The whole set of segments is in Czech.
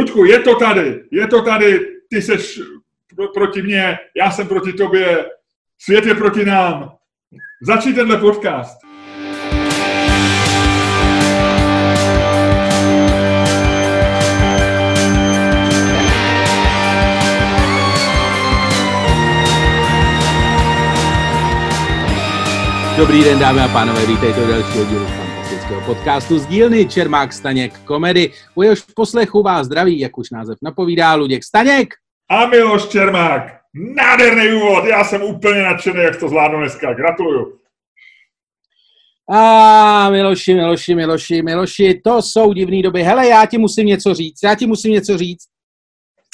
Ludku, je to tady, je to tady, ty seš proti mně, já jsem proti tobě, svět je proti nám. Začni tenhle podcast. Dobrý den, dámy a pánové, vítejte u dalšího dílu fantastického podcastu z dílny Čermák Staněk komedy. U jehož poslechu vás zdraví, jak už název napovídá, Luděk Staněk. A Miloš Čermák. Nádherný úvod, já jsem úplně nadšený, jak to zvládnu dneska. Gratuluju. A Miloši, Miloši, Miloši, Miloši, to jsou divné doby. Hele, já ti musím něco říct, já ti musím něco říct.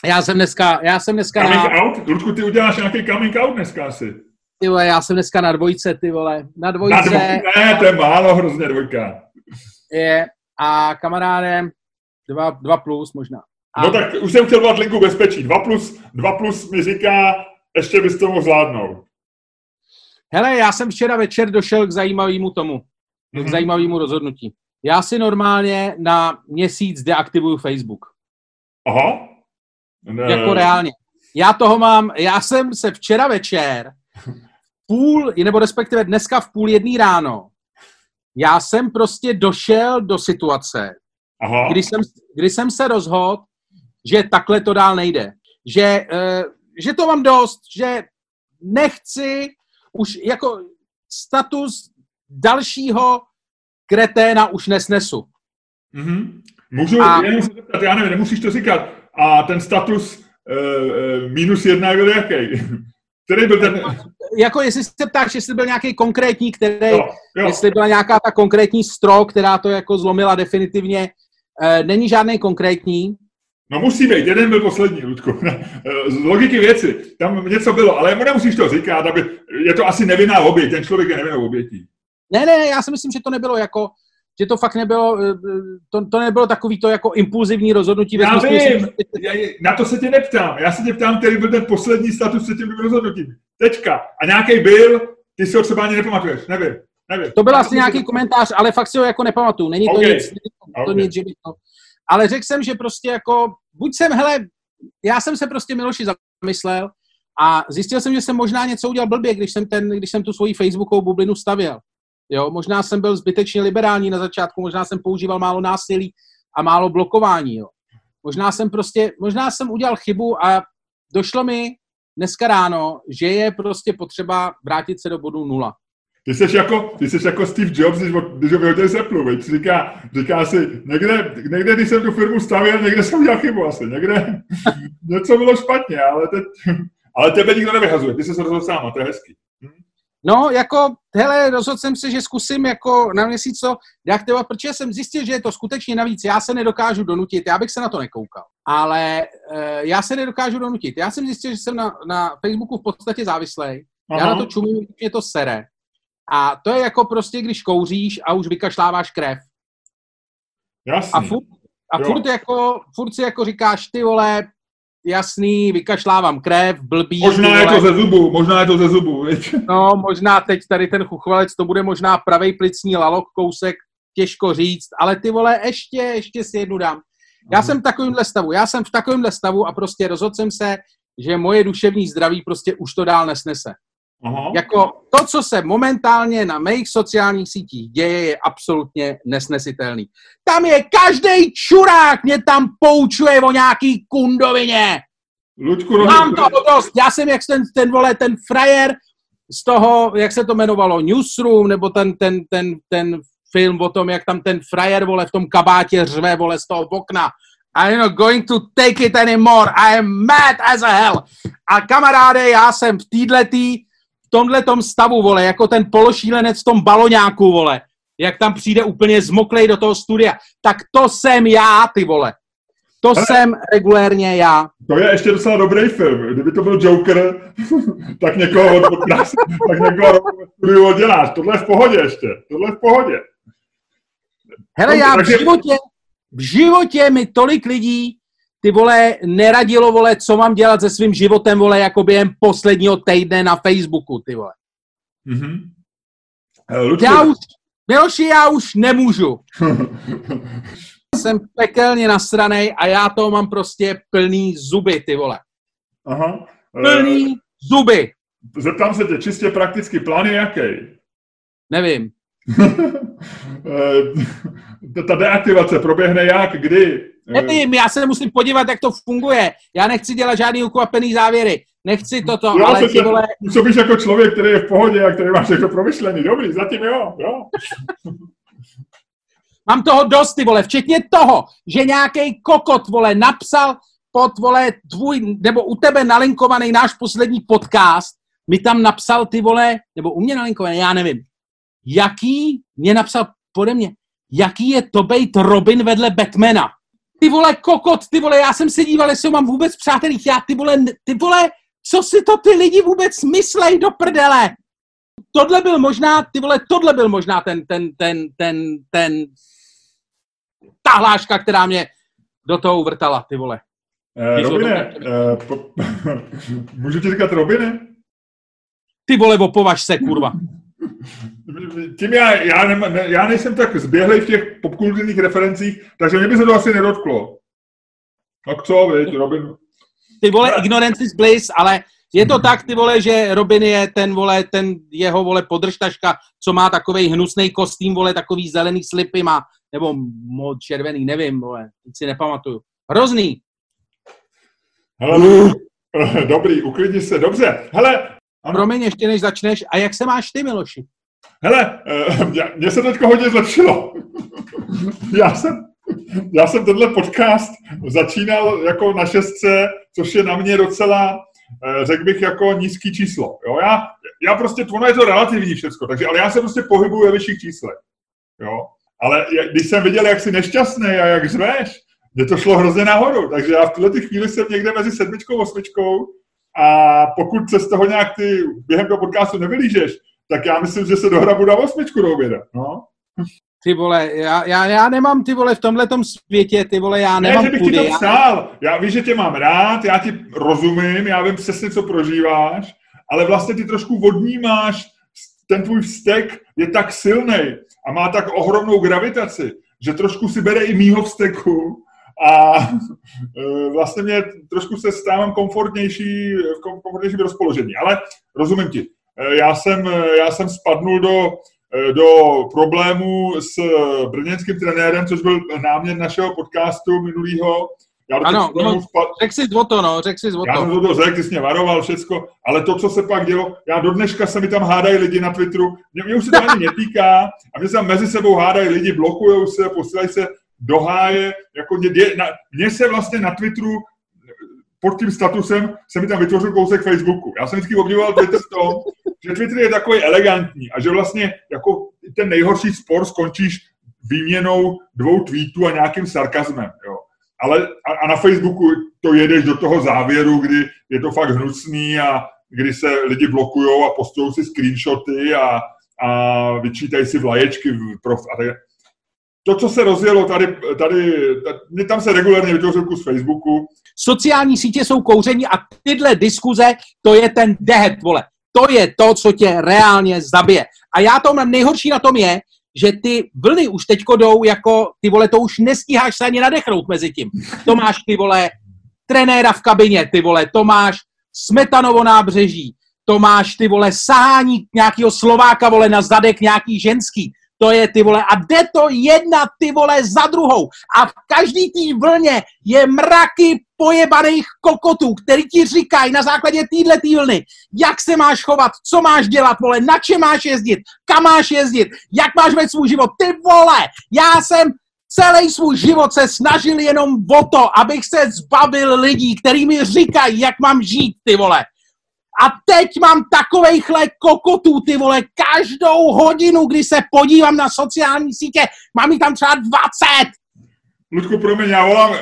Já jsem dneska, já jsem dneska Coming na... out? Ludku, ty uděláš nějaký coming out dneska asi. Ty vole, já jsem dneska na dvojce, ty vole. Na Na dvojce dvoj... Ne, to je málo hrozně dvojka. Je a kamarádem dva, dva plus možná. A No tak už jsem chtěl volat linku bezpečí. 2 plus, 2 plus mi říká, ještě bys to mohl zvládnout. Hele, já jsem včera večer došel k zajímavému tomu, k Mhm. zajímavému rozhodnutí. Já si normálně na měsíc deaktivuju Facebook. Aha. Ne. Jako reálně. Já toho mám, já jsem se včera večer půl, nebo respektive dneska v půl jedný ráno, já jsem prostě došel do situace, Aha. kdy jsem, kdy jsem se rozhodl, že takhle to dál nejde. Že, uh, že to mám dost, že nechci už jako status dalšího kreténa už nesnesu. Mhm. Můžu A- jenom se zeptat, já nevím, nemusíš to říkat. A ten status uh, minus jedna byl jaký? Který byl ten... Jako jestli se ptáš, jestli byl nějaký konkrétní, který, Jo, jo. jestli byla nějaká ta konkrétní stro, která to jako zlomila definitivně, eh, není žádný konkrétní. No musí být, jeden byl poslední, Ludku. Z logiky věci, tam něco bylo, ale mu nemusíš to říkat, aby, je to asi nevinná oběť, ten člověk je nevinnou obětí. Ne, ne, já si myslím, že to nebylo jako, že to fakt nebylo, eh, to, to nebylo takový to jako impulzivní rozhodnutí. Já vím, já, na to se tě neptám, já se tě ptám, který byl ten poslední status před tím rozhodnutím. Teďka. A nějaký byl, ty si ho třeba ani nepamatuješ, nevím, nevím. To byl asi nějaký komentář, ale fakt si ho jako nepamatuju. Není to OK. nic, není to, to OK. nic, že by to... Ale řekl jsem, že prostě jako, buď jsem, hele, já jsem se prostě Miloši zamyslel a zjistil jsem, že jsem možná něco udělal blbě, když jsem, ten, když jsem tu svoji Facebookovou bublinu stavěl. Jo, možná jsem byl zbytečně liberální na začátku, možná jsem používal málo násilí a málo blokování, jo. Možná jsem prostě, možná jsem udělal chybu a došlo mi dneska ráno, že je prostě potřeba vrátit se do bodu nula. Ty jsi jako, ty jsi jako Steve Jobs, když, když ho vyhodil z Apple, veď? Říká, říká si, někde, někde, když jsem tu firmu stavěl, někde jsem udělal chybu asi, někde něco bylo špatně, ale, teď, ale tebe nikdo nevyhazuje, ty jsi se rozhodl sám a to je hezký. No, jako, hele, rozhodl jsem se, že zkusím jako na měsíc to deaktivovat, protože jsem zjistil, že je to skutečně navíc. Já se nedokážu donutit, já bych se na to nekoukal. Ale uh, já se nedokážu donutit. Já jsem zjistil, že jsem na, na Facebooku v podstatě závislej. Já na to čumím, mě to sere. A to je jako prostě, když kouříš a už vykašláváš krev. Jasný. A furt, a Jo. furt, jako, furt si jako říkáš, ty vole, jasný, vykašlávám krev, blbý. Možná je to ze zubu, možná je to ze zubu, viď? No, možná teď tady ten chuchvalec, to bude možná pravej plicní lalok kousek, těžko říct, ale ty vole, ještě, ještě si jednu dám. Já jsem v takovémhle stavu, já jsem v takovémhle stavu a prostě rozhodl jsem se, že moje duševní zdraví prostě už to dál nesnese. Aha. Jako to, co se momentálně na mých sociálních sítích děje, je absolutně nesnesitelný. Tam je každý čurák, mě tam poučuje o nějaký kundovině. Luďku, no, Mám toho dost. Já jsem jak ten, ten vole, ten frajer z toho, jak se to jmenovalo, Newsroom, nebo ten, ten, ten, ten film o tom, jak tam ten frajer, vole, v tom kabátě řve, vole, z toho okna. I'm not going to take it anymore. I am mad as a hell. A kamaráde, já jsem v týdletý, v tomhletom stavu, vole, jako ten pološílenec v tom baloňáku, vole. Jak tam přijde úplně zmoklej do toho studia. Tak to jsem já, ty vole. To Hele. jsem regulérně já. To je ještě docela dobrý film. Kdyby to byl Joker, tak někoho, od- nás- tak někoho studiu odděláš. Tohle je v pohodě ještě. Tohle je v pohodě. Hele, já v životě, v životě mi tolik lidí, ty vole, neradilo, vole, co mám dělat se svým životem, vole, jako během posledního týdne na Facebooku, ty vole. Mhm. Eh, Luďku, Já už, Miloši, já už nemůžu. jsem pekelně nasranej a já to mám prostě plný zuby, ty vole. Aha. Plný zuby. Zeptám se tě, čistě prakticky, plán je jaký? Nevím. Ta- Ta deaktivace proběhne jak, kdy? Nevím, já se musím podívat, jak to funguje. Já nechci dělat žádný ukvapený závěry. Nechci toto, Jo, ale ty vole, Působíš jako člověk, který je v pohodě a který má všechno promyšlený. Dobrý, zatím jo, jo. mám toho dost, ty vole, včetně toho, že nějaký kokot, vole, napsal pod, vole, tvůj, nebo u tebe nalinkovaný náš poslední podcast, mi tam napsal, ty vole, nebo u mě nalinkovaný, já nevím, jaký, mě napsal pode mě, jaký je to bejt Robin vedle Batmana. Ty vole, kokot, ty vole, já jsem se díval, jestli ho mám vůbec přátelích, já, ty vole, ty vole, co si to ty lidi vůbec myslej do prdele? Tohle byl možná, ty vole, tohle byl možná ten, ten, ten, ten, ten, ta hláška, která mě do toho uvrtala, ty vole. Eh, Robine, eh, po, můžu ti říkat Robine? Ty vole, opovaž se, kurva. Tím já, já, ne, já nejsem tak zběhlej v těch popkulturních referencích, takže mě by se to asi nedotklo. Tak co, viď, Robin? Ty vole, ignorance is bliss, ale je to tak, ty vole, že Robin je ten, vole, ten jeho, vole, podržtaška, co má takový hnusný kostým, vole, takový zelený slipy má, nebo mod červený, nevím, vole, si nepamatuju. Hrozný. Hele, dobrý, uklidni se, dobře. Hele, ano. Promiň, ještě než začneš, a jak se máš ty, Miloši? Hele, eh, mně se teďko hodně zlepšilo. Já jsem, já jsem tenhle podcast začínal jako na šestce, což je na mě docela, eh, řekl bych, jako nízký číslo. Jo? Já, já prostě, ono je to relativní všechno, takže, ale já se prostě pohybuju ve vyšších číslech. Jo? Ale když jsem viděl, jak jsi nešťastný a jak řveš, mě to šlo hrozně nahoru, takže já v tuhle chvíli jsem někde mezi sedmičkou a osmičkou a pokud se z toho nějak ty během toho podcastu nevylížeš, tak já myslím, že se dohrabu na osmičku do oběda. No. Ty vole, já, já, já nemám ty vole v tomhletom světě, ty vole, já Ne, nemám že bych ti pudy. to Já, přál. Já víš, že tě mám rád, já ti rozumím, já vím přesně, co prožíváš, ale vlastně ty trošku vodnímáš, ten tvůj vztek je tak silný a má tak ohromnou gravitaci, že trošku si bere i mýho vzteku a e, vlastně mě trošku se stávám komfortnější, v kom- komfortnějším rozpoložení. Ale rozumím ti. E, Já jsem, já jsem spadnul do, e, do problému s brněnským trenérem, což byl námět našeho podcastu minulýho. Já do Ano, no, spad- řek si o to, no, řek si o já jsem to. to řekl, ty jsi mě varoval, všecko, ale to, co se pak dělo, já do dneška se mi tam hádají lidi na Twitteru, mě, mě už se to ani netýká, a mě se tam mezi sebou hádají lidi, blokujou se, posílají se do háje, jako mě, dě, na, mě se vlastně na Twitteru pod tím statusem se mi tam vytvořil kousek Facebooku. Já jsem vždycky obdivoval Twitter v tom, že Twitter je takový elegantní a že vlastně jako ten nejhorší spor skončíš výměnou dvou tweetů a nějakým sarkazmem. Jo. Ale a, a na Facebooku to jedeš do toho závěru, kdy je to fakt hnusný a kdy se lidi blokují a postují si screenshoty a, a vyčítají si vlaječky v prof, a tak. To, co se rozjelo tady, tady, tady tam se regulárně vytvořil kus Facebooku, Sociální sítě jsou kouření a tyhle diskuze, to je ten dehet, vole. To je to, co tě reálně zabije. A já to mám nejhorší na tom je, že ty vlny už teďko jdou jako, ty vole, to už nestíháš se ani nadechnout mezi tím. To máš, ty vole, trenéra v kabině, ty vole, to máš Smetanovo nábřeží, to máš, ty vole, sahání nějakého Slováka, vole, na zadek nějaký ženský, to je, ty vole, a jde to jedna, ty vole, za druhou. A v každý té vlně je mraky pojebaných kokotů, který ti říkají na základě téhle tý vlny, jak se máš chovat, co máš dělat, vole, na čem máš jezdit, kam máš jezdit, jak máš vést svůj život. Ty vole, já jsem celý svůj život se snažil jenom o to, abych se zbavil lidí, který mi říkají, jak mám žít, ty vole. A teď mám takovejchle kokotů, ty vole, každou hodinu, kdy se podívám na sociální sítě, mám jich tam třeba 20. Ludku, promiň, já volám,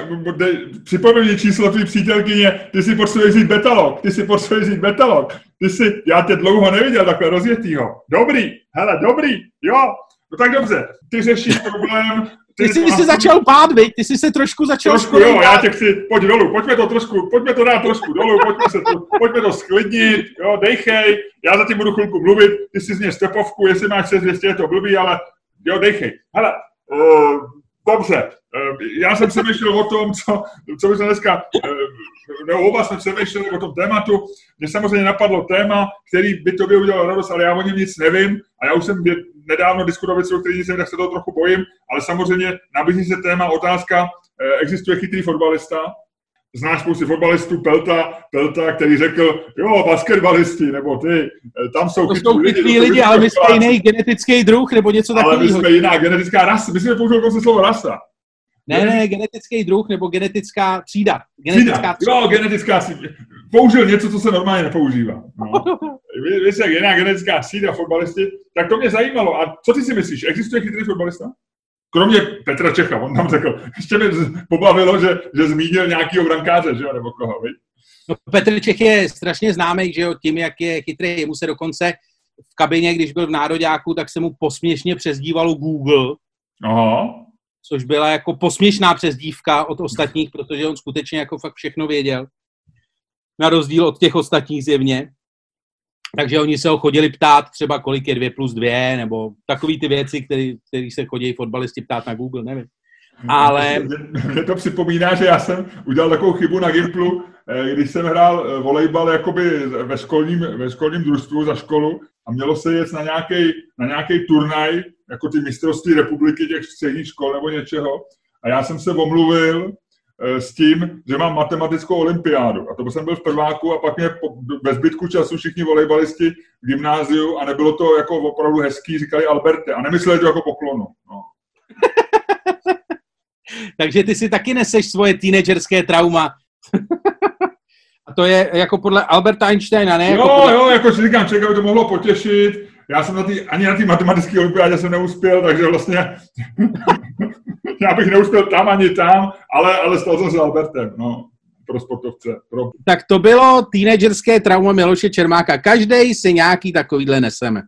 připomeň mi číslo tvý přítelkyně, ty si potřebuješ jít betalog, ty si potřebuješ jít betalog, ty si, já tě dlouho neviděl takhle rozjetýho. Dobrý, hele, dobrý, jo, no tak dobře, ty řešíš problém, Ty jsi si začal bát, viď? Ty jsi se trošku začal Trošku jo, já tě chci, pojď dolů, pojďme to trošku, pojďme to dát trošku dolů, pojďme, se to, pojďme to sklidnit, jo, dejchej, já zatím budu chvilku mluvit, ty si z mě stepovku, jestli máš 6 200, je to blbý, ale jo, dejchej. Hele, uh, Dobře, eh, já jsem přemýšlel o tom, co, co by se dneska, eh, nebo oba jsme přemýšleli o tom tématu. Mně samozřejmě napadlo téma, který by tobě udělal radost, ale já o něm nic nevím a já už jsem nedávno diskutoval věci, o kterých jsem, tak se toho trochu bojím, ale samozřejmě nabízí se téma, otázka, eh, existuje chytrý fotbalista, znáš spousty fotbalistů, Pelta, Pelta, který řekl, jo, basketbalisti, nebo ty, tam jsou to jsou lidi, lidi, lidi ale my jsme jiný genetický druh, nebo něco takového. Ale my jsme jiná genetická rasa, my jsme použil konce slovo rasa. Ne, ne, genetický druh nebo genetická třída. Genetická třída. Jo, genetická třída. Použil něco, co se normálně nepoužívá. No. Víš, jak jiná genetická třída fotbalisti, tak to mě zajímalo. A co ty si myslíš, existuje chytrý fotbalista? Kromě Petra Čecha, on tam řekl, ještě mě pobavilo, že, že zmínil nějakýho brankáře, že jo, nebo koho, viď? No, Petr Čech je strašně známý, že jo, tím, jak je chytrý. Mu se dokonce v kabině, když byl v Nároďáku, tak se mu posměšně přezdívalo Google. Aha. Což byla jako posměšná přezdívka od ostatních, protože on skutečně jako fakt všechno věděl. Na rozdíl od těch ostatních zjevně. Takže oni se ho chodili ptát třeba, kolik je 2 plus 2, nebo takové ty věci, které se chodí fotbalisti ptát na Google, nevím. Ale... Mě to připomíná, že já jsem udělal takovou chybu na Gimplu, eh, když jsem hrál eh, volejbal jakoby ve školním, ve školním družstvu za školu a mělo se jet na nějaký na nějaký turnaj, jako ty mistrovství republiky těch středních škol nebo něčeho. A já jsem se omluvil s tím, že mám matematickou olympiádu. A to jsem byl v prváku a pak mě ve zbytku času všichni volejbalisti v gymnáziu a nebylo to jako opravdu hezký, říkali Alberte a nemysleli to jako poklonu. No. Takže ty si taky neseš svoje teenagerské trauma. a to je jako podle Alberta Einsteina, ne? Jo, jako podle... jo, jako si říkám, člověka by to mohlo potěšit. Já jsem na tý, ani na té matematické olympiádě jsem neuspěl, takže vlastně já bych neuspěl tam ani tam, ale, ale stal jsem s Albertem, no, pro sportovce. Pro... Tak to bylo teenagerské trauma Miloše Čermáka. Každý si nějaký takovýhle neseme.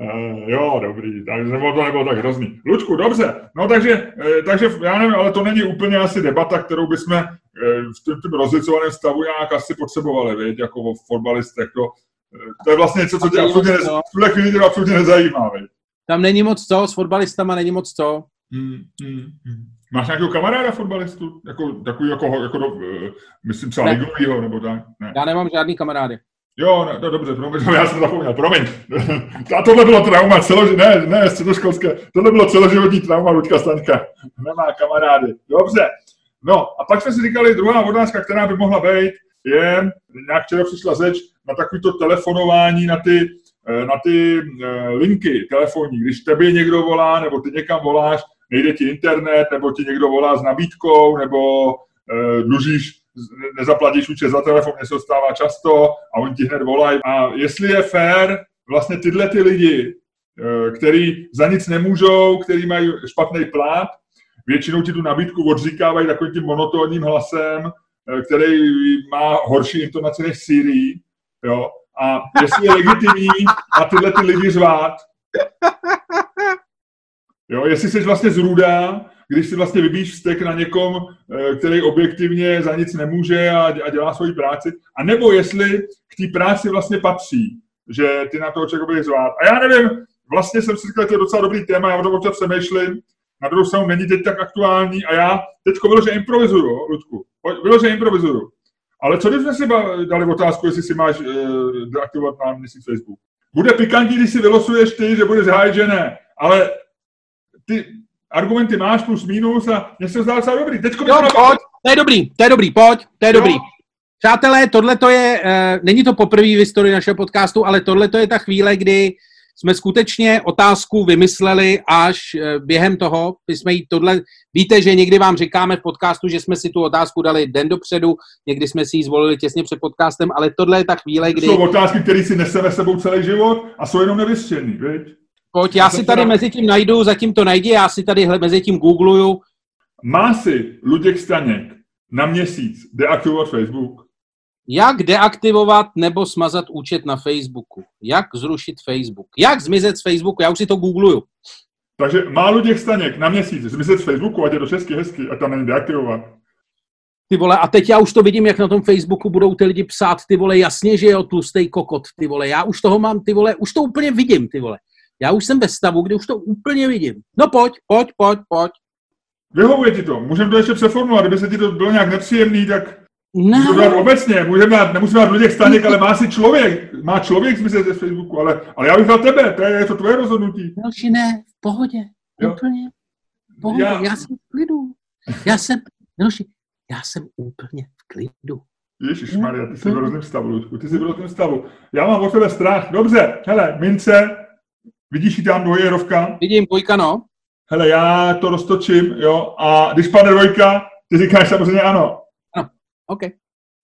Uh, jo, dobrý, takže to nebylo tak hrozný. Lučku, dobře, no takže, uh, takže já nevím, ale to není úplně asi debata, kterou bychom uh, v tom, tom rozlicovaném stavu nějak asi potřebovali, věď, jako o fotbalistech, to, to je vlastně něco, co tě absolutně, nez, v tuhle chvíli tě absolutně nezajímá, věď. Tam není moc co, s fotbalistama není moc co. Hmm, hmm, hmm. Máš nějakého kamaráda fotbalistu? Jako, takový jako, jako do, uh, myslím třeba ligovýho, nebo tak? Ne. Já nemám žádný kamarády. Jo, ne, no, dobře, promiň, já jsem zapomněl, promiň. A tohle bylo trauma, celoži, ne, ne, středoškolské, tohle bylo celoživotní trauma Luďka Staňka. Nemá kamarády. Dobře. No, a pak jsme si říkali, druhá otázka, která by mohla být, je, nějak včera přišla řeč na takovýto telefonování na ty, eh, na ty eh, linky telefonní. Když tebe někdo volá, nebo ty někam voláš, nejde ti internet, nebo ti někdo volá s nabídkou, nebo uh, dlužíš, nezaplatíš účet za telefon, mě se stává často a oni ti hned volají. A jestli je fér, vlastně tyhle ty lidi, který za nic nemůžou, který mají špatný plát, většinou ti tu nabídku odříkávají takovým tím monotónním hlasem, který má horší intonaci než Siri, jo, a jestli je legitimní a tyhle ty lidi řvát, Jo, jestli jsi vlastně zrůdá, když si vlastně vybíš vztek na někom, eh, který objektivně za nic nemůže a, dělá svoji práci, a nebo jestli k té práci vlastně patří, že ty na toho člověka budeš zvát. A já nevím, vlastně jsem si říkal, že to je docela dobrý téma, já o tom občas přemýšlím, na druhou stranu není teď tak aktuální a já teď že improvizuju, Ludku, že improvizuju. Ale co když jsme si dali otázku, jestli si máš uh, deaktivovat na měsíc Facebook? Bude pikantní, když si vylosuješ ty, že budeš hájit, že ne. Ale ty argumenty máš plus minus a mě se zdá docela dobrý. Teďko jo, pojď, to je dobrý, to je dobrý, pojď, to je jo. dobrý. Přátelé, tohle to je, uh, není to poprvé v historii našeho podcastu, ale tohle to je ta chvíle, kdy jsme skutečně otázku vymysleli až uh, během toho, my jsme jí tohle, víte, že někdy vám říkáme v podcastu, že jsme si tu otázku dali den dopředu, někdy jsme si ji zvolili těsně před podcastem, ale tohle je ta chvíle, kdy... Jsou otázky, které si neseme sebou celý život a jsou jenom nevyřešený, viď? Pojď, já si tady mezi tím najdu, zatím to najdi, já si tady mezi tím googluju. Má si Luděk Staněk na měsíc deaktivovat Facebook? Jak deaktivovat nebo smazat účet na Facebooku? Jak zrušit Facebook? Jak zmizet z Facebooku? Já už si to googluju. Takže má Luděk Staněk na měsíc zmizet z Facebooku, ať je to česky hezky, a tam není deaktivovat. Ty vole, a teď já už to vidím, jak na tom Facebooku budou ty lidi psát, ty vole, jasně, že jo, tlustej kokot, ty vole, já už toho mám, ty vole, už to úplně vidím, ty vole. Já už jsem ve stavu, kde už to úplně vidím. No pojď, pojď, pojď, pojď. Vyhovuje ti to. Můžeme to ještě přeformulovat. Kdyby se ti to bylo nějak nepříjemný, tak Ne, můžeme dát obecně. Můžeme dát, nemusíme dát Luděk Staněk, ale má si člověk. Má člověk smysl ze Facebooku, ale, ale já bych dal tebe. To je, je to tvoje rozhodnutí. Miloši, ne, v pohodě. Jo. Úplně. V pohodě. Já- Já, jsem v klidu. Já jsem, Miloši, já jsem úplně v klidu. Ježíš Maria, ty jsi v hrozném stavu, Luďku. Ty jsi v hrozném stavu. Já mám od tebe strach. Dobře, hele, mince, vidíš ji tam dvojerovka? Vidím, dvojka, no. Hele, já to roztočím, jo, a když padne dvojka, ty říkáš samozřejmě ano. OK.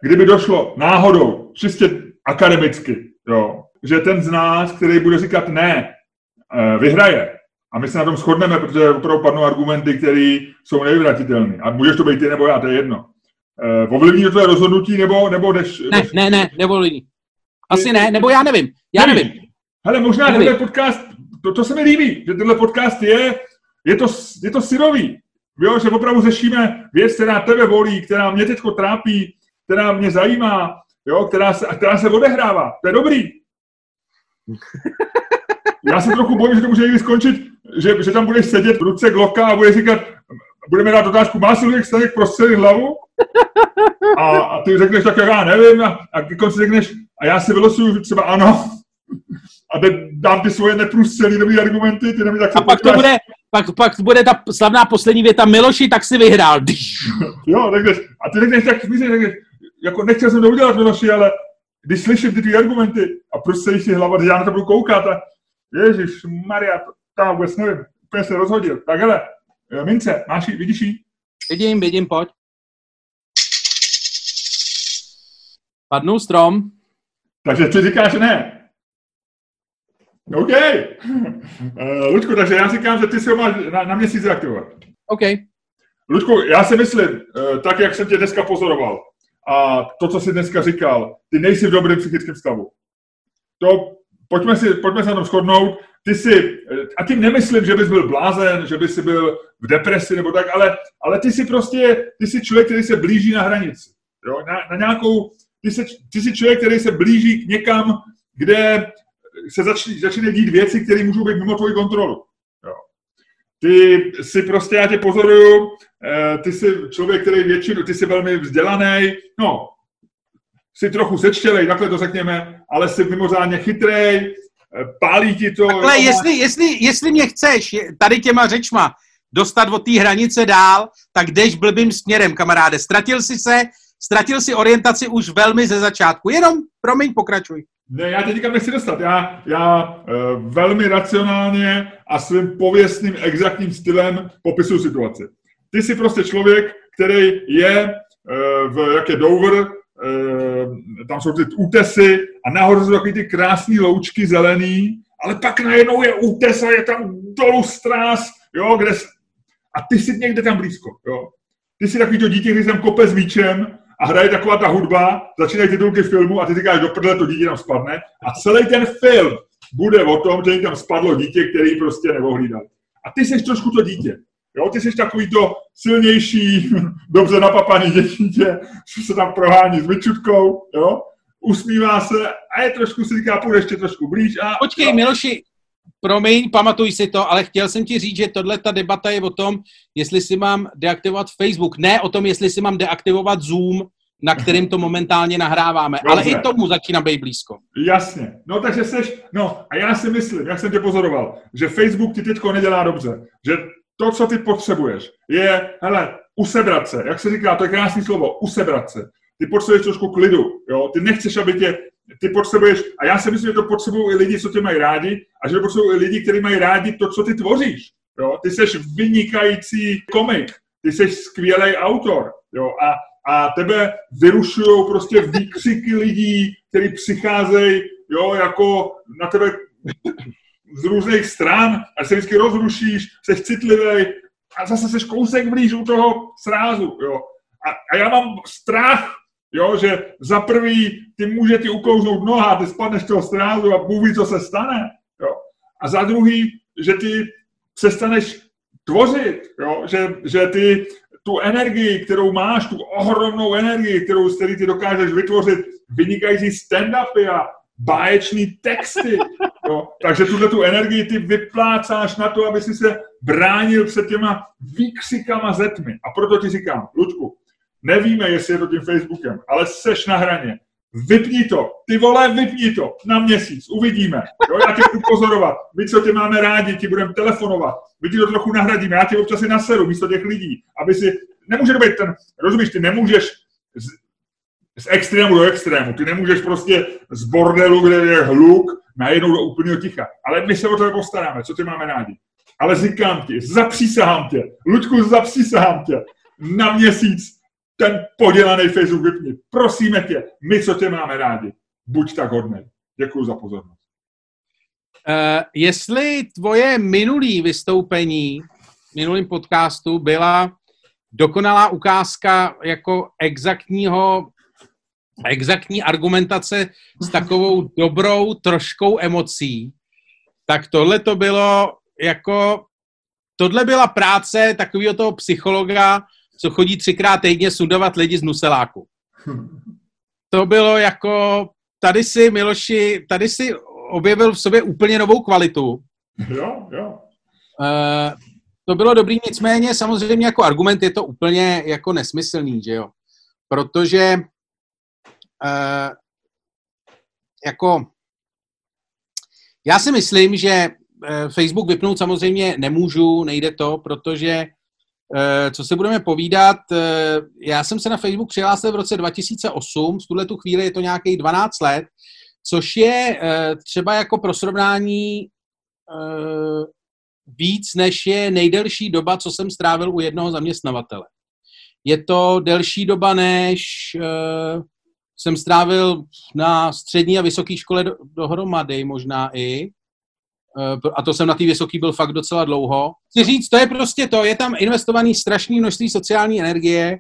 Kdyby došlo náhodou, čistě akademicky, jo, že ten z nás, který bude říkat ne, eh, vyhraje, a my se na tom shodneme, protože opravdu padnou argumenty, které jsou nevyvratitelné. A můžeš to být ty nebo já, to je jedno. Eh, Ovlivní to tvoje rozhodnutí, nebo, nebo jdeš... Ne, jdeš ne, ne, nevolí. Asi ne, nebo já nevím. Já nevím. Hele, možná Nevím. tenhle podcast, to, to se mi líbí, že tenhle podcast je, je to, je to syrový. Jo, že opravdu řešíme věc, která tebe volí, která mě teď trápí, která mě zajímá, jo, která, se, která se odehrává. To je dobrý. Já se trochu bojím, že to může někdy skončit, že, že tam budeš sedět v ruce Glocka a budeš říkat, budeme dát otázku, má si Luděk Staněk prostřelit hlavu? A, a ty řekneš tak, já nevím, a, a k konci řekneš, a já si vylosuju, že třeba ano, a dám ty svoje neprůstřelý dobrý argumenty, ty na mě tak se A pak to bude, pak, pak bude ta slavná poslední věta Miloši, tak si vyhrál. Jo, řekneš, a ty řekneš tak, myslíš, řekneš, jako nechtěl jsem to udělat, Miloši, ale když slyším ty tvý argumenty a prostě si hlava, když já na to budu koukat a Ježíš Maria, to, to vůbec nevím, úplně se rozhodil. Tak hele, eh, mince, máš jí, vidíš jí? Vidím, vidím, pojď. Padnul strom. Takže ty říkáš ne. OK. Uh, Luďku, takže já říkám, že ty si ho máš na, na měsíc reaktivovat. OK. Luďku, já si myslím, eh, tak jak jsem tě dneska pozoroval a to, co jsi dneska říkal, ty nejsi v dobrém psychickém stavu. To, pojďme, si, pojďme se na tom shodnout. Ty si, eh, a tím nemyslím, že bys byl blázen, že bys si byl v depresi nebo tak, ale, ale ty si prostě, ty jsi člověk, který se blíží na hranici. Jo? Na, na nějakou, ty jsi, ty jsi člověk, který se blíží k někam, kde se začínají začínají dít věci, které můžou být mimo tvoji kontrolu. Jo. Ty si prostě, já tě pozoruju, eh, ty jsi člověk, který většinu, ty jsi velmi vzdělaný, no, jsi trochu sečtělej, takhle to řekněme, ale jsi mimořádně chytrej, eh, pálí ti to. Ale jestli, jestli, jestli mě chceš tady těma řečma dostat od té hranice dál, tak jdeš blbým směrem, kamaráde. Ztratil si se, ztratil si orientaci už velmi ze začátku. Jenom, promiň, pokračuj. Ne, já tě nikam nechci dostat. Já, já uh, velmi racionálně a svým pověstným, exaktním stylem popisuju situaci. Ty jsi prostě člověk, který je uh, v, jak je Dover, uh, tam jsou ty útesy a nahoře jsou takový ty krásné loučky zelený, ale pak najednou je útes a je tam dolů strás, jo, kde, a ty jsi někde tam blízko, jo. Ty jsi takový to dítě, který tam kope s míčem a hraje taková ta hudba, začínají titulky filmu a ty říkáš, do prdele to dítě tam spadne a celý ten film bude o tom, že jim tam spadlo dítě, který prostě neohlídal. A ty jsi trošku to dítě. Jo, ty jsi takový to silnější, dobře napapaný dítě, co se tam prohání s myčutkou, jo, usmívá se a je trošku si říká, půjde ještě trošku blíž a... Počkej, Miloši, promiň, pamatuj si to, ale chtěl jsem ti říct, že tohle ta debata je o tom, jestli si mám deaktivovat Facebook, ne o tom, jestli si mám deaktivovat Zoom, na kterým to momentálně nahráváme. Ale Dobře. i tomu začíná být blízko. Jasně. No takže seš, no a já si myslím, jak jsem tě pozoroval, že Facebook ti teďko nedělá dobře. Že to, co ty potřebuješ, je, hele, usebrat se. Jak se říká, to je krásné slovo, usebrat se. Ty potřebuješ trošku klidu, jo. Ty nechceš, aby tě, ty potřebuješ, a já si myslím, že to potřebují i lidi, co tě mají rádi, a že to potřebují i lidi, kteří mají rádi to, co ty tvoříš. Jo. Ty jsi vynikající komik, ty jsi skvělý autor, jo. A, a tebe vyrušují prostě výkřiky lidí, kteří přicházejí, jo, jako na tebe z různých stran a se vždycky rozrušíš, jsi citlivý a zase seš kousek blíž u toho srázu, jo. A, a já mám strach, jo, že za prvý ty může ti uklouznout noha, ty spadneš toho srázu a Bůh ví, co se stane, jo. A za druhý, že ty přestaneš tvořit, jo, že, že ty tu energii, kterou máš, tu ohromnou energii, kterou, z ty dokážeš vytvořit vynikající stand-upy a báječný texty, Jo? Takže tuhle tu energii ty vyplácáš na to, aby si se bránil před těma výkřikama ze tmy. A proto ti říkám, Ludku, nevíme, jestli je to tím Facebookem, ale seš na hraně. Vypni to, ty vole, vypni to. Na měsíc, uvidíme. Jo, já tě budu pozorovat, my, co tě máme rádi, ti budeme telefonovat, my ti to trochu nahradíme, já tě občas i naseru místo těch lidí, aby si, nemůže to být ten, rozumíš, ty nemůžeš z, z extrému do extrému, ty nemůžeš prostě z bordelu, kde je hluk, najednou do úplného ticha. Ale my se o to postaráme, co ty máme rádi. Ale říkám ti, zapřísahám tě, Luďku, zapřísahám tě, na měsíc ten podělaný Facebook vypni. Prosíme tě, my, co tě máme rádi, buď tak hodný. Děkuji za pozornost. Uh, jestli tvoje minulý vystoupení v minulém podcastu byla dokonalá ukázka jako exaktního, exaktní argumentace s takovou dobrou troškou emocí, tak tohle to bylo jako, tohle byla práce takového toho psychologa, co chodí třikrát týdně sundovat lidi z nuseláku. To bylo jako, tady si, Miloši, tady si objevil v sobě úplně novou kvalitu. Jo, jo. Uh, to bylo dobrý, nicméně samozřejmě jako argument je to úplně jako nesmyslný, že jo? Protože uh, jako já si myslím, že uh, Facebook vypnout samozřejmě nemůžu, nejde to, protože Eh, co se budeme povídat, eh, já jsem se na Facebook přihlásil v roce 2008, v tuhle tu chvíli je to nějakých 12 let, což je eh, třeba jako pro srovnání víc, než je nejdelší doba, co jsem strávil u jednoho zaměstnavatele. Je to delší doba, než jsem strávil na střední a vysoké škole dohromady možná i. Eh, a to jsem na té vysoké byl fakt docela dlouho. Chci říct, to je prostě to, je tam investovaný strašné množství sociální energie.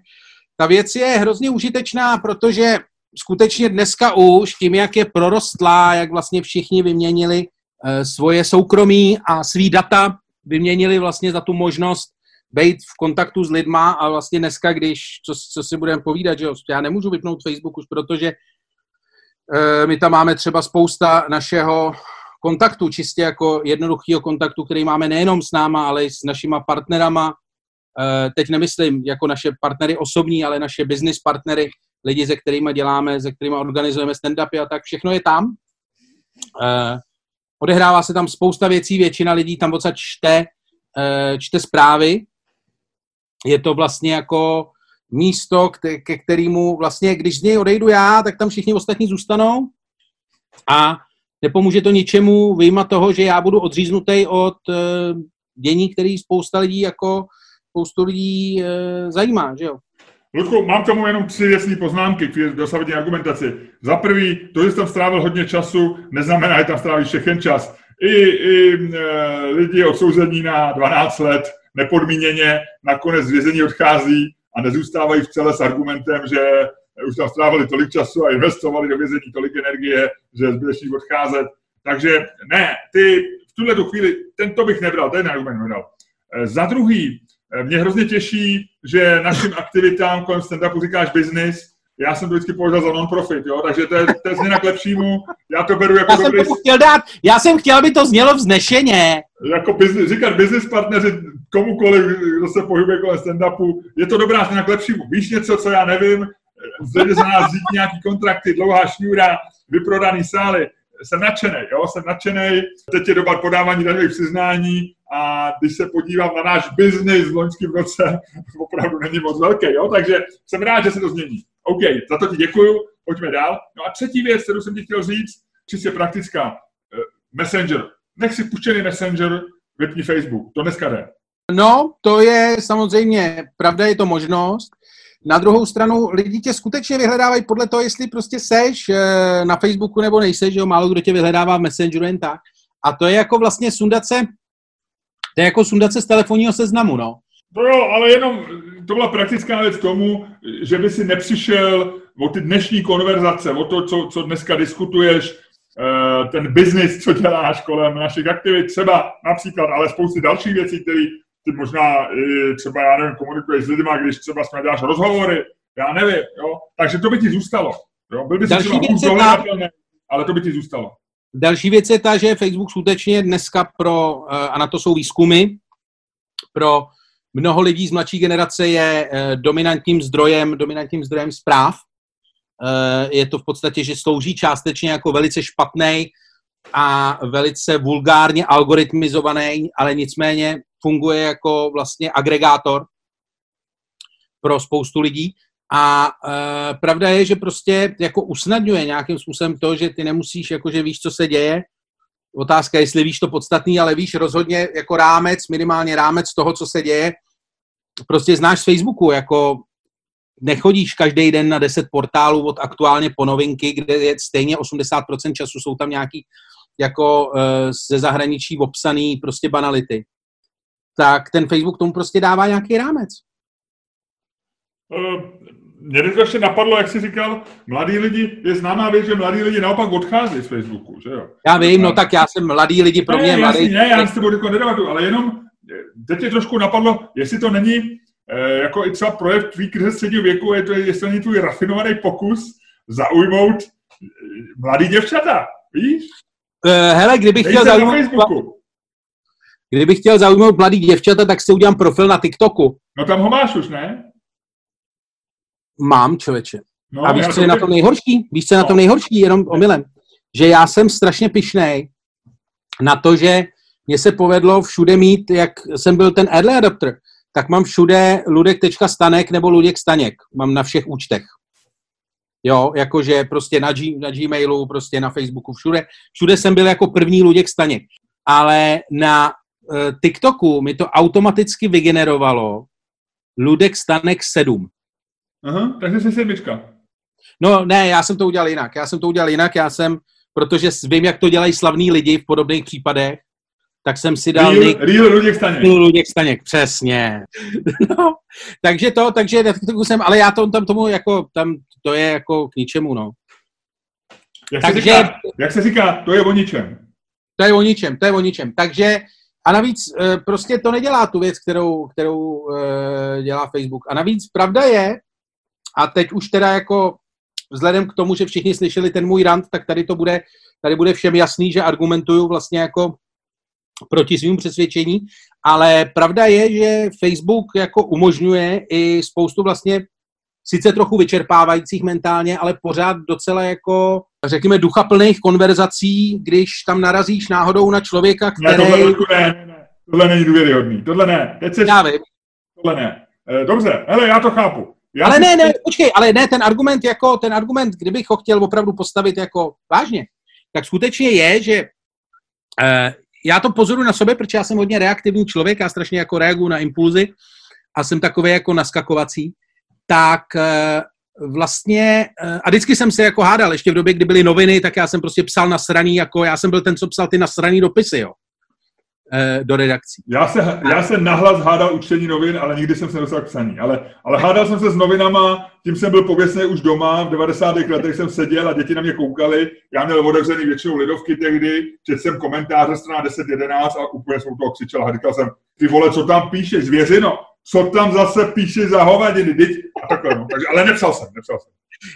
Ta věc je hrozně užitečná, protože skutečně dneska už tím, jak je prorostlá, jak vlastně všichni vyměnili eh, svoje soukromí a svý data, vyměnili vlastně za tu možnost být v kontaktu s lidma a vlastně dneska, když, co, co si budeme povídat, že já nemůžu vypnout Facebook už, protože uh, my tam máme třeba spousta našeho kontaktu, čistě jako jednoduchého kontaktu, který máme nejenom s náma, ale i s našima partnerama. Eh, teď nemyslím jako naše partnery osobní, ale naše business partnery, lidi, se kterými děláme, se kterými organizujeme stand-upy a tak, všechno je tam. Eh, odehrává se tam spousta věcí, většina lidí tam odsaď čte, eh, čte zprávy. Je to vlastně jako místo, ke kterému vlastně, když z něj odejdu já, tak tam všichni ostatní zůstanou a nepomůže to ničemu vyjma toho, že já budu odříznutý od uh, dění, který spousta lidí jako spoustu lidí uh, zajímá, že jo. Ludku, mám k tomu jenom tři věcné poznámky k dosavadní argumentaci. Za prvý, to, že jsi tam strávil hodně času, neznamená, že tam strávíš všechen čas. I, i e, lidi odsouzení na 12 let nepodmíněně nakonec z vězení odchází a nezůstávají v celé s argumentem, že už tam strávili tolik času a investovali do vězení tolik energie, že zbytečný odcházet. Takže ne, ty v tuhle tu chvíli, tento bych nebral, ten argument nebral. Eh, za druhý, eh, mě hrozně těší, že našim aktivitám kolem stand-upu říkáš business, já jsem to vždycky považoval za non-profit, jo? takže to je, to je změna k lepšímu. Já to beru jako já dobrý... Jsem chtěl dát, já jsem chtěl, aby to znělo vznešeně. Jako business, říkat business partneři komukoliv, kdo se pohybuje kolem stand-upu, je to dobrá změna k lepšímu. Víš něco, co já nevím, zde za nás řídí nějaký kontrakty, dlouhá šňůra, vyprodaný sály. Jsem nadšený, jo, jsem nadšený. Teď je doba podávání daňových přiznání a když se podívám na náš biznis v loňském roce, opravdu není moc velký, jo, takže jsem rád, že se to změní. OK, za to ti děkuju, pojďme dál. No a třetí věc, kterou jsem ti chtěl říct, čistě praktická. Eh, Messenger. Nech si puštěný Messenger, vypni Facebook. To dneska jde. No, to je samozřejmě, pravda je to možnost. Na druhou stranu lidi tě skutečně vyhledávají podle toho, jestli prostě seš eh, na Facebooku nebo nejseš, že jo, málo kdo tě vyhledává v Messengeru jen tak. A to je jako vlastně sundat se, to je jako sundat se z telefonního seznamu, no. No jo, ale jenom to byla praktická věc tomu, že by si nepřišel o ty dnešní konverzace, o to, co, co dneska diskutuješ, eh, ten biznis, co děláš kolem našich aktivit, třeba například, ale spousty dalších věcí, které ty možná i třeba, já nevím, komunikuješ s lidmi, když třeba jsme děláš rozhovory, já nevím, jo, takže to by ti zůstalo. Jo? Byl by si třeba ale to by ti zůstalo. další věc je ta, že Facebook skutečně dneska pro, eh, a na to jsou výzkumy, pro mnoho lidí z mladší generace je eh, dominantním zdrojem, dominantním zdrojem zpráv. Je to v podstatě, že slouží částečně jako velice špatný a velice vulgárně algoritmizovaný, ale nicméně funguje jako vlastně agregátor pro spoustu lidí. A e, pravda je, že prostě jako usnadňuje nějakým způsobem to, že ty nemusíš, jako že víš, co se děje. Otázka je, jestli víš to podstatný, ale víš rozhodně jako rámec, minimálně rámec toho, co se děje. Prostě znáš z Facebooku, jako nechodíš každý den na 10 portálů od aktuálně po novinky, kde je stejně 80% času jsou tam nějaký jako e, ze zahraničí obsaný prostě banality. Tak ten Facebook tomu prostě dává nějaký rámec. Uh, mě to ještě napadlo, jak jsi říkal, mladí lidi, je známá věc, že mladí lidi naopak odchází z Facebooku, že jo? Já vím, no tak já jsem mladý lidi, pro mě ne, mladý. Jasný, ne, já s tebou jako nedebatu, ale jenom teď mě trošku napadlo, jestli to není eh, jako i třeba projev tvý krize středního věku, je to, jestli to není tvůj rafinovaný pokus zaujmout eh, mladý děvčata, víš? Hele, kdybych chtěl zaujmout... Kdybych chtěl zaujmout mladý děvčata, tak si udělám profil na TikToku. No tam ho máš už, ne? Mám, člověče. No, a víš, co je na tom nejhorší? Víš, co je na tom no. nejhorší? Jenom omylem. Že já jsem strašně pišnej na to, že mně se povedlo všude mít, jak jsem byl ten early adapter, tak mám všude ludek.stanek nebo ludek staněk. Mám na všech účtech. Jo, jakože prostě na, G, na Gmailu, prostě na Facebooku, všude. Všude jsem byl jako první Luděk Staněk. Ale na TikToku mi to automaticky vygenerovalo Ludek Stanek 7. Aha, takže jsi sedmička. No ne, já jsem to udělal jinak. Já jsem to udělal jinak, já jsem, protože vím, jak to dělají slavní lidi v podobných případech, tak jsem si dal... Real, real Luděk Staněk. Real Luděk Staněk, přesně. no, takže to, takže jsem, ale já to tam tomu jako, tam to je jako k ničemu, no. Jak, takže, se říká, jak se říká, to je o ničem. To je o ničem, to je o ničem. Takže a navíc eh, prostě to nedělá tu věc, kterou, kterou eh, dělá Facebook. A navíc pravda je, a teď už teda jako vzhledem k tomu, že všichni slyšeli ten můj rant, tak tady to bude, tady bude všem jasný, že argumentuju vlastně jako proti svým přesvědčení, ale pravda je, že Facebook jako umožňuje i spoustu vlastně sice trochu vyčerpávajících mentálně, ale pořád docela jako, řekněme, duchaplných konverzací, když tam narazíš náhodou na člověka, který... Ne, tohle, ne, ne, ne. tohle není důvěryhodný. Tohle ne. Teď se... Já vím. Tohle ne. E, dobře, hele, já to chápu. Já ale ne, ne, počkej, ale ne, ten argument jako, ten argument, kdybych ho chtěl opravdu postavit jako vážně, tak skutečně je, že uh, já to pozoruji na sobě, protože já jsem hodně reaktivní člověk, já strašně jako reaguju na impulzy a jsem takový jako naskakovací, tak uh, vlastně, uh, a vždycky jsem se jako hádal, ještě v době, kdy byly noviny, tak já jsem prostě psal na straní, jako já jsem byl ten, co psal ty nasraný dopisy, jo. Eh, do redakcí. Já se, já se nahlas hádal učení novin, ale nikdy jsem se nedostal k psaní. Ale, ale hádal jsem se s novinama, tím jsem byl pověstný už doma, v 90. letech jsem seděl a děti na mě koukali. Já měl otevřený většinou lidovky tehdy, četl jsem komentáře strana 10-11 a úplně jsem toho křičel a říkal jsem, ty vole, co tam píšeš, zvěřino, co tam zase píše za hovadiny, teď a takhle, no. Takže, ale nepsal jsem, nepsal jsem.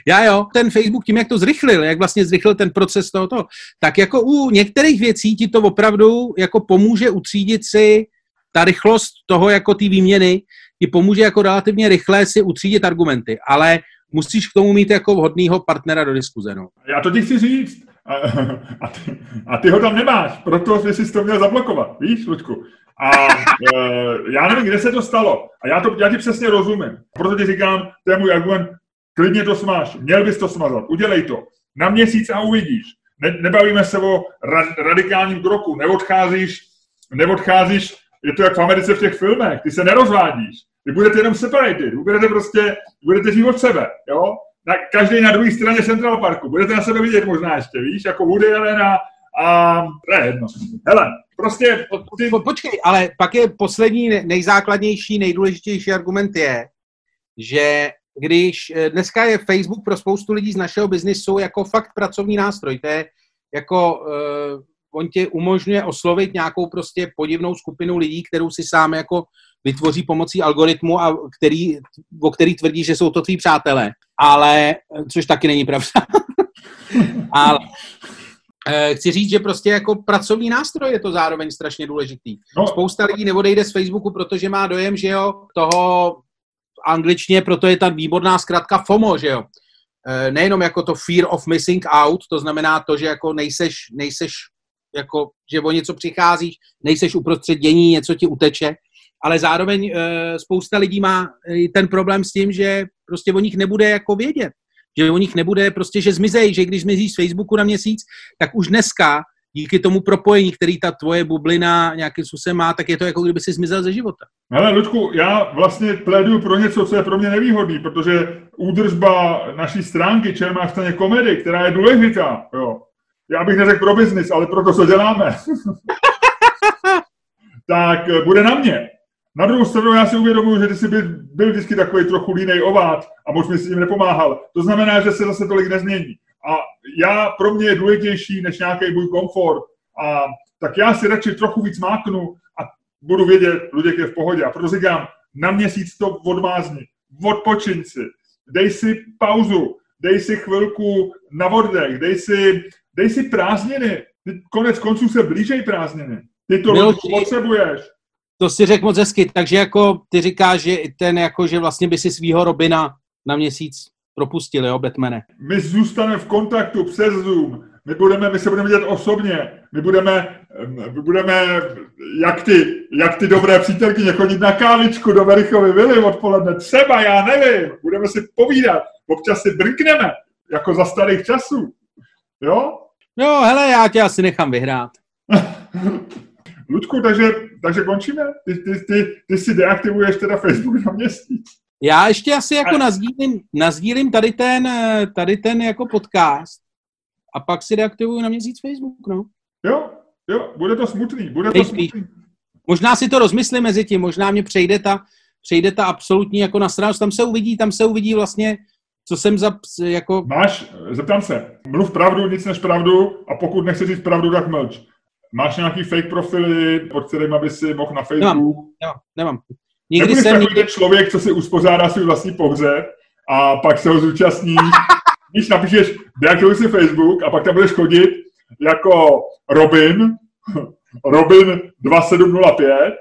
Já jo, ten Facebook tím, jak to zrychlil, jak vlastně zrychlil ten proces tohoto, tak jako u některých věcí ti to opravdu jako pomůže utřídit si ta rychlost toho jako ty výměny, ti pomůže jako relativně rychle si utřídit argumenty, ale musíš k tomu mít jako vhodného partnera do diskuze. No. Já to ti chci říct. A, a, ty, a ty ho tam nemáš, proto jsi to měl zablokovat, víš, Luďku? A e, já nevím, kde se to stalo. A já, to, já ti přesně rozumím. Proto ti říkám, to je můj argument, klidně to smáš, měl bys to smazat, udělej to. Na měsíc a uvidíš. Ne, nebavíme se o ra, radikálním kroku, neodcházíš, neodcházíš, je to jak v Americe v těch filmech, ty se nerozvádíš, vy budete jenom separated, vy budete prostě, budete žít od sebe, jo? Na, každý na druhé straně Central Parku, budete na sebe vidět možná ještě, víš, jako Woody Allen a, to je jedno. Hele, prostě... Ty... Po, počkej, ale pak je poslední nejzákladnější, nejdůležitější argument je, že když eh, dneska je Facebook pro spoustu lidí z našeho biznisu jako fakt pracovní nástroj, to je jako uh, on tě umožňuje oslovit nějakou prostě podivnou skupinu lidí, kterou si sám jako vytvoří pomocí algoritmu, a který, o který tvrdí, že jsou to tví přátelé. Ale, což taky není pravda. ale, Eh, chci říct, že prostě jako pracovní nástroj je to zároveň strašně důležitý. No. Spousta lidí neodejde z Facebooku, protože má dojem, že jo, toho angličtině, proto je ta výborná zkratka FOMO, že jo. Eh, nejenom jako to fear of missing out, to znamená to, že jako nejseš, nejseš jako, že o něco přicházíš, nejseš uprostřed dění, něco ti uteče, ale zároveň e, spousta lidí má ten problém s tím, že prostě o nich nebude jako vědět že o nich nebude prostě, že zmizej, že když zmizíš z Facebooku na měsíc, tak už dneska díky tomu propojení, který ta tvoje bublina nějakým způsobem má, tak je to jako kdyby si zmizel ze života. Ale Ludku, já vlastně pléduju pro něco, co je pro mě nevýhodný, protože údržba naší stránky Černá staně komedy, která je důležitá, jo. Já bych neřekl pro biznis, ale pro to, co děláme. tak bude na mě. Na druhou stranu já si uvědomuji, že ty jsi byl, byl vždycky takový trochu línej ovát a moc mi s tím nepomáhal. To znamená, že se zase tolik nezmění. A já, pro mě je důležitější než nějaký můj komfort. A tak já si radši trochu víc máknu a budu vědět, Luděk je v pohodě. A proto říkám, na měsíc to odmázni, odpočiň si, dej si pauzu, dej si chvilku na oddech, dej si, dej si prázdniny. Konec konců se blížej prázdniny. Ty to potřebuješ to si řekl moc hezky, takže jako ty říkáš, že ten jako, že vlastně by si svýho Robina na měsíc propustil, jo, Batmane. My zůstaneme v kontaktu přes Zoom, my, budeme, my se budeme dělat osobně, my budeme, my budeme jak ty, jak ty dobré přítelkyně chodit na kávičku do Verichovy vily odpoledne, třeba, já nevím, budeme si povídat, občas si brnkneme, jako za starých časů, jo? Jo, hele, já tě asi nechám vyhrát. Ludku, takže, takže končíme? Ty, ty, ty, ty si deaktivuješ teda Facebook na měsíc. Já ještě asi jako nazdílím, nazdílím tady ten, tady ten jako podcast a pak si deaktivuju na měsíc Facebook, no. Jo, jo, bude to smutný, bude to smutný. Možná si to rozmyslím mezi tím, možná mě přejde ta, přejde ta absolutní jako na stranu, tam se uvidí, tam se uvidí vlastně, co jsem za, jako... Máš, zeptám se, mluv pravdu, nic než pravdu a pokud nechceš říct pravdu, tak mlč. Máš nějaký fake profily, pod kterým by si mohl na Facebook? Nemám, nemám. nemám. Nikdy jsem takový nikdy... člověk, co si uspořádá svůj vlastní pohřeb a pak se ho zúčastní. Když napíšeš, deaktivuj si Facebook a pak tam budeš chodit jako Robin, Robin 2705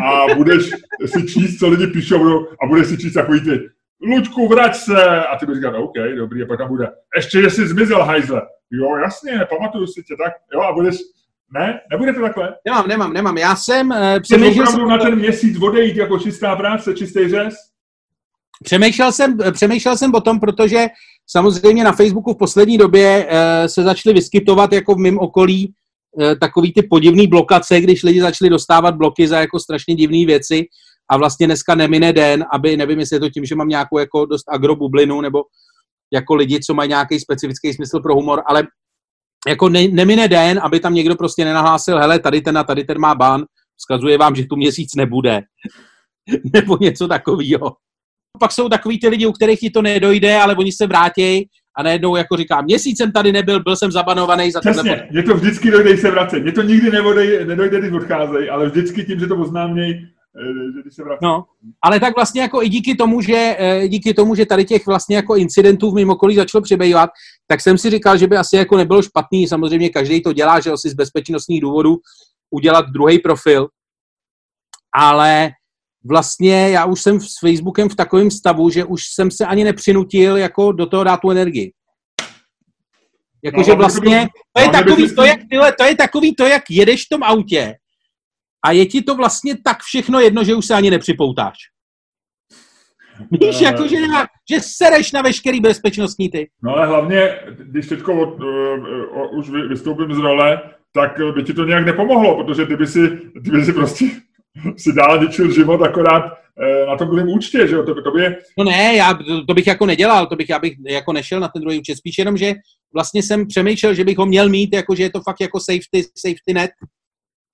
a budeš si číst, co lidi píšou a budeš si číst takový ty Luďku, vrať se! A ty budeš říkat, OK, dobrý, a pak tam bude, ještě, že jsi zmizel, hajzle. Jo, jasně, pamatuju si tě, tak, jo, a budeš, ne? Nebude to takhle? Nemám, nemám, nemám. Já jsem... Uh, přemýšlel jsem... na ten měsíc odejít jako čistá práce, čistý řez? Přemýšlel jsem, přemýšlel jsem o tom, protože samozřejmě na Facebooku v poslední době uh, se začaly vyskytovat jako v mém okolí uh, takový ty podivný blokace, když lidi začali dostávat bloky za jako strašně divné věci a vlastně dneska nemine den, aby, nevím, jestli je to tím, že mám nějakou jako dost agrobublinu, nebo jako lidi, co mají nějaký specifický smysl pro humor, ale jako ne, nemine den, aby tam někdo prostě nenahlásil, hele, tady ten a tady ten má ban, vzkazuje vám, že tu měsíc nebude. Nebo něco takového. Pak jsou takový ty lidi, u kterých ti to nedojde, ale oni se vrátí a najednou jako říká, měsíc jsem tady nebyl, byl jsem zabanovaný za Přesně, mě to vždycky dojde, se vracet. Mě to nikdy nevodej, nedojde, když odcházejí, ale vždycky tím, že to oznámějí, Eh, když se No, ale tak vlastně jako i díky tomu, že, eh, díky tomu, že tady těch vlastně jako incidentů v mým okolí začalo přibývat, tak jsem si říkal, že by asi jako nebylo špatný, samozřejmě každý to dělá, že asi z bezpečnostních důvodů udělat druhý profil, ale vlastně já už jsem s Facebookem v takovém stavu, že už jsem se ani nepřinutil jako do toho dát tu energii. Jakože no, vlastně, to je, takový to, jak, tyhle, to je takový to, jak jedeš v tom autě a je ti to vlastně tak všechno jedno, že už se ani nepřipoutáš. Víš, uh, jako, že, že sereš na veškerý bezpečnostní ty. No ale hlavně, když teď uh, uh, už vystoupím z role, tak by ti to nějak nepomohlo, protože ty by si, ty by si prostě si dál ničil život akorát uh, na tom druhém účtě, že jo, to, to by... No ne, já, to, to, bych jako nedělal, to bych, já bych jako nešel na ten druhý účet, spíš jenom, že vlastně jsem přemýšlel, že bych ho měl mít, jako že je to fakt jako safety, safety net,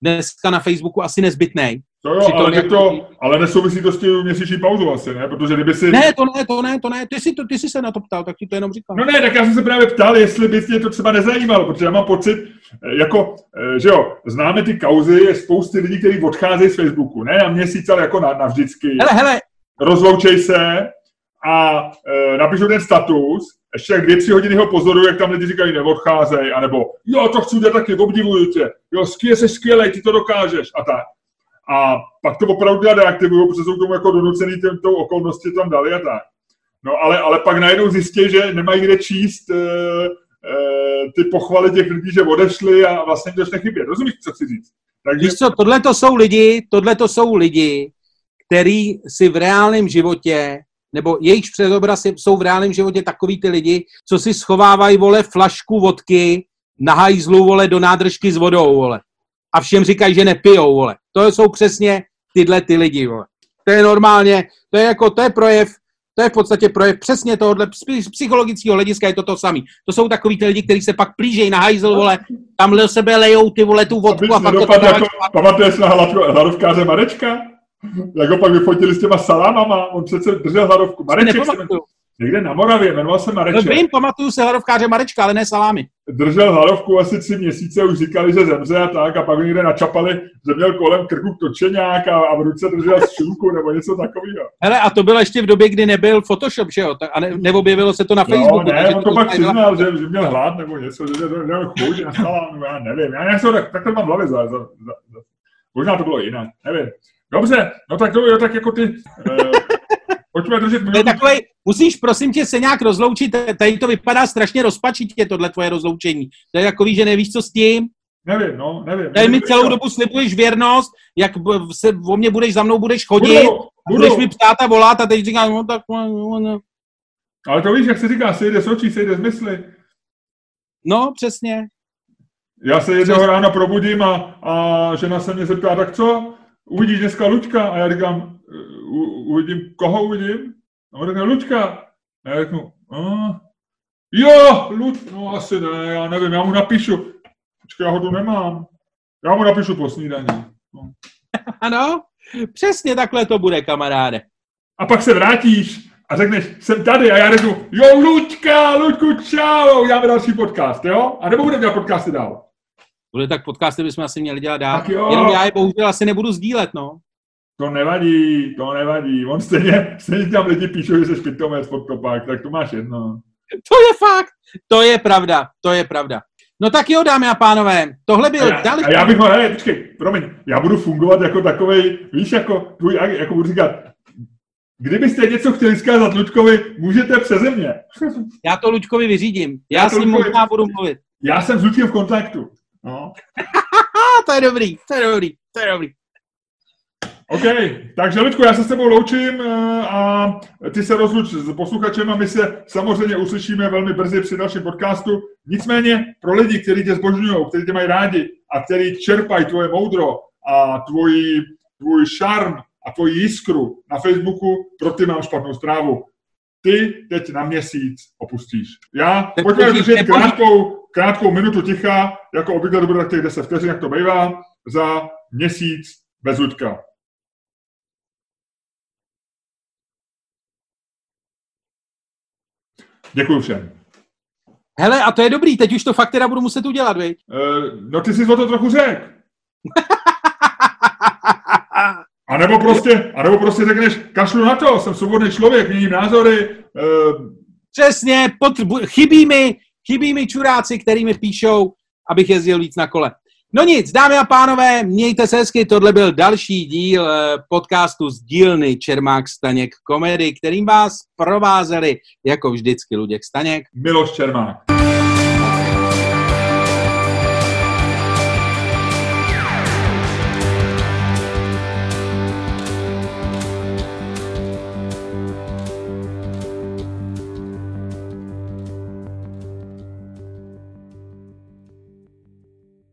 dneska na Facebooku asi nezbytný. To jo, ale, jako... to, ale nesouvisí to s tím měsíční pauzou asi, ne? Protože kdyby si... Ne, to ne, to ne, to ne. Ty jsi, to, ty jsi se na to ptal, tak ti to jenom říkám. No ne, tak já jsem se právě ptal, jestli by tě to třeba nezajímalo, protože já mám pocit, eh, jako, eh, že jo, známe ty kauzy, je spousty lidí, kteří odcházejí z Facebooku, ne na měsíc, ale jako na, navždycky. Hele, hele. Rozloučej se a e, napíšou ten status, ještě jak dvě, tři hodiny ho pozoruju, jak tam lidi říkají, neodcházej, anebo jo, to chci udělat taky, obdivuju tě, jo, skvěle, jsi skvělej, ty to dokážeš a tak. A pak to opravdu dělat deaktivuju, protože jsou k tomu jako donucený tou okolnosti tam dali a tak. No ale, ale pak najednou zjistí, že nemají kde číst e, e, ty pochvaly těch lidí, že odešli a vlastně to nechybě. Rozumíš, co chci říct? Takže... Víš co, tohle to jsou lidi, tohle to jsou lidi, který si v reálném životě nebo jejich předobraz jsou v reálném životě takový ty lidi, co si schovávají, vole, flašku vodky na hajzlu, vole, do nádržky s vodou, vole. A všem říkají, že nepijou, vole. To jsou přesně tyhle ty lidi, vole. To je normálně, to je jako, to je projev, to je v podstatě projev přesně tohohle z psychologického hlediska je to to samý. To jsou takový ty lidi, kteří se pak plížejí na hajzl, vole, tam do sebe lejou ty vole tu vodku a pak to jako, Pamatuješ na hladovkáře Marečka? Jak ho pak vyfotili s těma salámama, on přece držel hladovku. Mareček se někde na Moravě, jmenoval se Mareček. No, vím, pamatuju se hladovkáře Marečka, ale ne salámy. Držel hladovku asi tři měsíce, už říkali, že zemře a tak, a pak někde načapali, že měl kolem krku točeňák a, a v ruce držel šilku nebo něco takového. Hele, a to bylo ještě v době, kdy nebyl Photoshop, že jo? A ne, neobjevilo se to na no, Facebooku. No, ne, on to, to pak přiznal, že, že, měl hlad nebo něco, že měl chuť na salámu, já nevím. Já nějak tak, tak to mám v hlavě za, za, za, za. Možná to bylo jinak, nevím. Dobře, no tak to jo, tak jako ty... Uh, pojďme držet To je takový, musíš prosím tě se nějak rozloučit, tady to vypadá strašně rozpačitě, tohle tvoje rozloučení. To je takový, že nevíš, co s tím. Nevím, no, nevím. Tady mi celou dobu slibuješ věrnost, jak se o mě budeš, za mnou budeš chodit, budu, budu. budeš mi ptát a volat a teď říkám, no tak... No, no. Ale to víš, jak se říká, sejde z očí, sejde z mysli. No, přesně. Já se jednoho rána probudím a, a žena se mě zeptá, tak co? Uvidíš dneska Luďka? A já říkám, u, uvidím, koho uvidím? A on řekne, Luďka. A já řeknu, a, jo, Luď, no asi ne, já nevím, já mu napíšu. Počkej, já ho tu nemám. Já mu napíšu po snídaní. No. Ano, přesně takhle to bude, kamaráde. A pak se vrátíš a řekneš, jsem tady a já řeknu, jo, Luďka, Luďku, čau, uděláme další podcast, jo? A nebo budeme dělat podcasty dál? Bude tak podcasty bychom asi měli dělat dál. Jenom já je bohužel asi nebudu sdílet, no. To nevadí, to nevadí. On stejně, stejně tam lidi píšou, že jsi pitomec pod kopák, tak to máš jedno. To je fakt, to je pravda, to je pravda. No tak jo, dámy a pánové, tohle byl a já, další... A já bych mohl, počkej, promiň, já budu fungovat jako takovej, víš, jako, tvůj, jako budu říkat, kdybyste něco chtěli zkázat Luďkovi, můžete přeze mě. Já to Luďkovi vyřídím, já, já s ním Luďkovi, možná budu mluvit. Já jsem s Luďkem v kontaktu. No. to je dobrý, to je dobrý, to je dobrý. OK, takže Lidku, já se s tebou loučím eh, a ty se rozluč s posluchačem a my se samozřejmě uslyšíme velmi brzy při dalším podcastu. Nicméně pro lidi, kteří tě zbožňují, kteří tě mají rádi a kteří čerpají tvoje moudro a tvůj, tvůj šarm a tvoji jiskru na Facebooku, pro ty mám špatnou zprávu. Ty teď na měsíc opustíš. Já, pojďme držet krátkou, krátkou minutu ticha, jako obvykle to bude tak těch 10 vteřin, jak to bývá, za měsíc bez Ludka. Děkuji všem. Hele, a to je dobrý, teď už to fakt teda budu muset udělat, viď? Uh, no ty jsi o to trochu řekl. A nebo prostě, a nebo prostě řekneš, kašlu na to, jsem svobodný člověk, měním názory. Uh... Přesně, potřebu, chybí mi, chybí mi čuráci, který mi píšou, abych jezdil víc na kole. No nic, dámy a pánové, mějte se hezky, tohle byl další díl eh, podcastu z dílny Čermák Staněk komedy, kterým vás provázeli jako vždycky Luděk Staněk. Miloš Čermák.